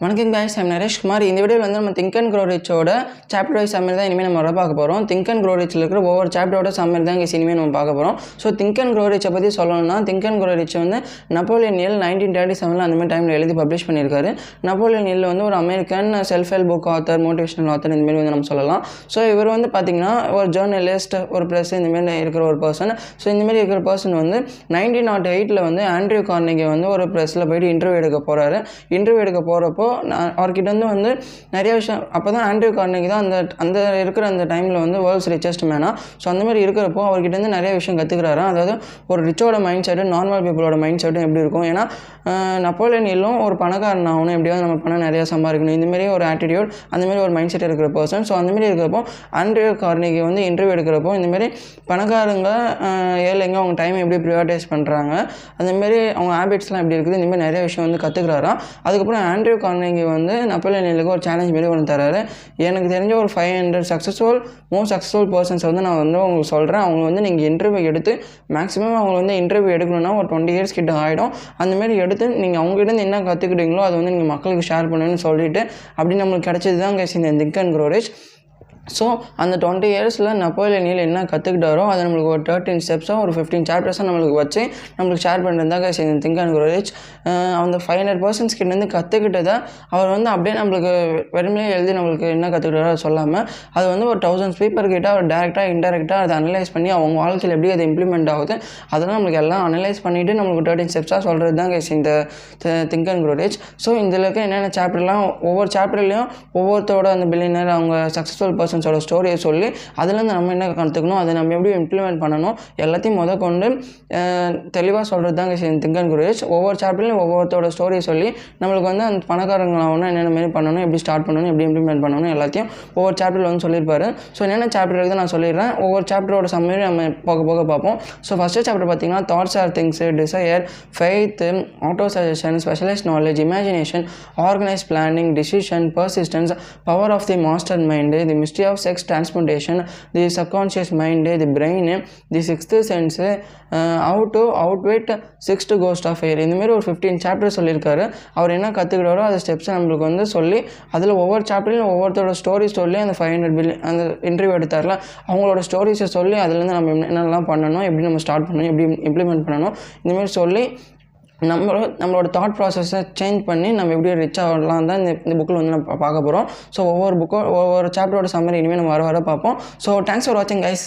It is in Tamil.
வணக்கம் guys ஐம் நரேஷ் குமார். இந்த வீடியோவில் வந்து நம்ம திங்க் அண்ட் க்ரோரிச்சோட சாப்டர் வைஸ் சம்மர் தான் இனிமேல் நம்ம வர பார்க்க போகிறோம் திங்க் அண்ட் க்ரோரிச்சில் இருக்கிற ஒவ்வொரு சாப்டரோட சம்மர் தான் இங்கே இனிமேல் நம்ம பார்க்க போகிறோம் ஸோ திங்க் அண்ட் க்ரோரிச்சை பற்றி சொல்லணும்னா திங்க் அண்ட் க்ரோ வந்து நப்போலியன் எல் நைன்டீன் தேர்ட்டி செவனில் அந்த மாதிரி டைமில் எழுதி பப்ளிஷ் பண்ணியிருக்காரு. நப்போலியன் எல் வந்து ஒரு American self help book author motivational author இந்தமாரி வந்து நம்ம சொல்லலாம். ஸோ இவர் வந்து பார்த்திங்கன்னா ஒரு ஜேர்னலிஸ்ட் ஒரு ப்ரெஸ் இந்தமாரி இருக்கிற ஒரு பர்சன் ஸோ இந்தமாரி இருக்கிற பர்சன் வந்து நைன்டீன் நாட் எயிட்டில் வந்து ஆண்ட்ரியூ கார்னிகை வந்து ஒரு ப்ரெஸ்ஸில் போயிட்டு இன்டர்வியூ எடுக்க போகிறாரு இன்டர்வியூ எடுக்க போகிறப்போ நான் அவர்கிட்ட வந்து வந்து நிறைய விஷயம் அப்போ தான் ஆண்ட்ரியூ கார்னிக்கு தான் அந்த அந்த இருக்கிற அந்த டைமில் வந்து வேர்ல்ட்ஸ் ரிச்சஸ்ட் மேனா ஸோ அந்தமாதிரி இருக்கிறப்போ அவர்கிட்டருந்து நிறைய விஷயம் கற்றுக்கிறாரு அதாவது ஒரு ரிச்சோட மைண்ட் செட்டு நார்மல் பீப்புளோட மைண்ட் செட்டும் எப்படி இருக்கும்? ஏன்னா நப்போலியன் எல்லாம் ஒரு பணக்காரன் ஆகணும். எப்படியாவது நம்ம பணம் நிறையா சம்பாதிக்கணும். இந்தமாரி ஒரு ஆட்டிடியூட் அந்தமாரி ஒரு மைண்ட் செட் இருக்கிற பர்சன் ஸோ அந்தமாரி இருக்கிறப்போ ஆண்ட்ரியூ கார்னிக்கு வந்து இன்டர்வியூ எடுக்கிறப்போ இந்தமாரி பணக்காரங்க ஏழைங்க அவங்க டைம் எப்படி ப்ரியாரிட்டைஸ் பண்ணுறாங்க அந்தமாரி அவங்க ஹேபிட்ஸ்லாம் எப்படி இருக்குது? இந்த மாதிரி நிறைய விஷயம் வந்து கற்றுக்கிறாராம் அதுக்கப்புறம் ஆண்ட்ரியூ கார்னிகி வந்து நப்போலியன் ஒரு சேலஞ்ச் மாரி ஒன்று தராரு. எனக்கு தெரிஞ்ச ஒரு five hundred successful most successful persons வந்து நான் வந்து உங்களுக்கு சொல்கிறேன் அவங்க வந்து நீங்கள் இன்டர்வியூ எடுத்து மேக்ஸிமம் அவங்க வந்து இன்டர்வியூ எடுக்கணும்னா ஒரு டுவெண்ட்டி இயர்ஸ் கிட்ட ஆகிடும் அந்தமாரி எடுத்து நீங்கள் அவங்ககிட்ட இருந்து என்ன கற்றுக்கிட்டீங்களோ அதை வந்து நீங்கள் மக்களுக்கு ஷேர் பண்ணுன்னு சொல்லிட்டு அப்படி நம்மளுக்கு கிடச்சது தான் கேஸ் இந்த think and grow rich so அந்த டுவெண்ட்டி இயர்ஸில் நப்போலியன் என்ன கற்றுக்கிட்டாரோ அதை நம்மளுக்கு ஒரு தேர்ட்டின் ஸ்டெப்ஸாக ஒரு ஃபிஃப்டீன் சாப்டர்ஸாக நம்மளுக்கு வச்சு நம்மளுக்கு ஷேர் பண்ணுறதாக சேர்ந்து இந்த திங்க் அண்ட் க்ரோரேஜ் அந்த ஃபைவ் ஹண்ட்ரட் பர்சன்ஸ் கிட்டேருந்து கற்றுக்கிட்டதை அவர் வந்து அப்படியே நம்மளுக்கு வெறுமையாக எழுதி நம்மளுக்கு என்ன கற்றுக்கிட்டாரோ சொல்லாமல் அது வந்து ஒரு தௌசண்ட் ஸ்பீப்பர் கிட்ட அவர் டேரெக்டாக இன்டெரக்டாக அதை அனலைஸ் பண்ணி அவங்க வாழ்க்கையில் எப்படி அது இம்ப்ளிமெண்ட் ஆகுது அதெல்லாம் நம்மளுக்கு எல்லாம் அனலைஸ் பண்ணிவிட்டு நம்மளுக்கு தேர்ட்டின் ஸ்டெப்ஸாக சொல்கிறது தான் கேஸ் இந்த திங்க் அண்ட் குரோரேஜ் ஸோ இதில் இருக்க என்னென்ன சாப்டர்லாம் ஒவ்வொரு சாப்டர்லேயும் ஒவ்வொருத்தரோட அந்த பில்லியனர் அவங்க சக்ஸஸ்ஃபுல் பர்சன் பர்சன்ஸோட ஸ்டோரியை சொல்லி அதுலேருந்து நம்ம என்ன கற்றுக்கணும் அதை நம்ம எப்படி இம்ப்ளிமெண்ட் பண்ணணும் எல்லாத்தையும் முத கொண்டு தெளிவாக சொல்கிறது தான் திங்கன் இந்த திங்க் அண்ட் ஒவ்வொரு சாப்டர்லையும் ஒவ்வொருத்தோட ஸ்டோரியை சொல்லி நம்மளுக்கு வந்து அந்த பணக்காரங்களாகணும் என்னென்ன மாதிரி பண்ணணும் எப்படி ஸ்டார்ட் பண்ணணும் எப்படி இம்ப்ளிமெண்ட் பண்ணணும் எல்லாத்தையும் ஒவ்வொரு சாப்டரில் வந்து சொல்லியிருப்பாரு. ஸோ என்னென்ன சாப்டர் இருக்குது நான் சொல்லிடுறேன். ஒவ்வொரு சாப்டரோட சம்மரி நம்ம போக போக பார்ப்போம். ஸோ ஃபஸ்ட்டு சாப்டர் பார்த்திங்கன்னா thoughts are things desire faith auto suggestion specialise knowledge imagination organise planning decision persistence power of the master mind the mystery of sex transportation the subconscious mind the brain the sixth sense out to outwit sixth ghost of air இந்தமாரி ஒரு ஃபிஃப்டீன் சாப்டர் சொல்லியிருக்காரு. அவர் என்ன கற்றுக்கிட்டாரோ அந்த ஸ்டெப்ஸை நம்மளுக்கு வந்து சொல்லி அதில் ஒவ்வொரு சாப்டர்லையும் ஒவ்வொருத்தரோட ஸ்டோரி சொல்லி அந்த ஃபைவ் ஹண்ட்ரட் பில்லியன் அந்த இன்டர்வியூ எடுத்தார்ல அவங்களோட ஸ்டோரிஸை சொல்லி அதுலேருந்து நம்ம என்னென்னலாம் பண்ணணும் எப்படி நம்ம ஸ்டார்ட் பண்ணணும் எப்படி இம்ப்ளிமெண்ட் பண்ணணும் இந்தமாரி சொல்லி நம்மளோட நம்மளோட தாட் ப்ராசஸை சேஞ்ச் பண்ணி நம்ம எப்படி ரிச் ஆகலாம் தான் இந்த இந்த புக்கில் வந்து நம்ம பார்க்க போகிறோம் ஸோ ஒவ்வொரு புக்கோ ஒவ்வொரு சாப்டரோட சம்மரி இனிமேல் நம்ம வர வர பார்ப்போம். ஸோ தேங்க்ஸ் ஃபார் வாட்சிங் கைஸ்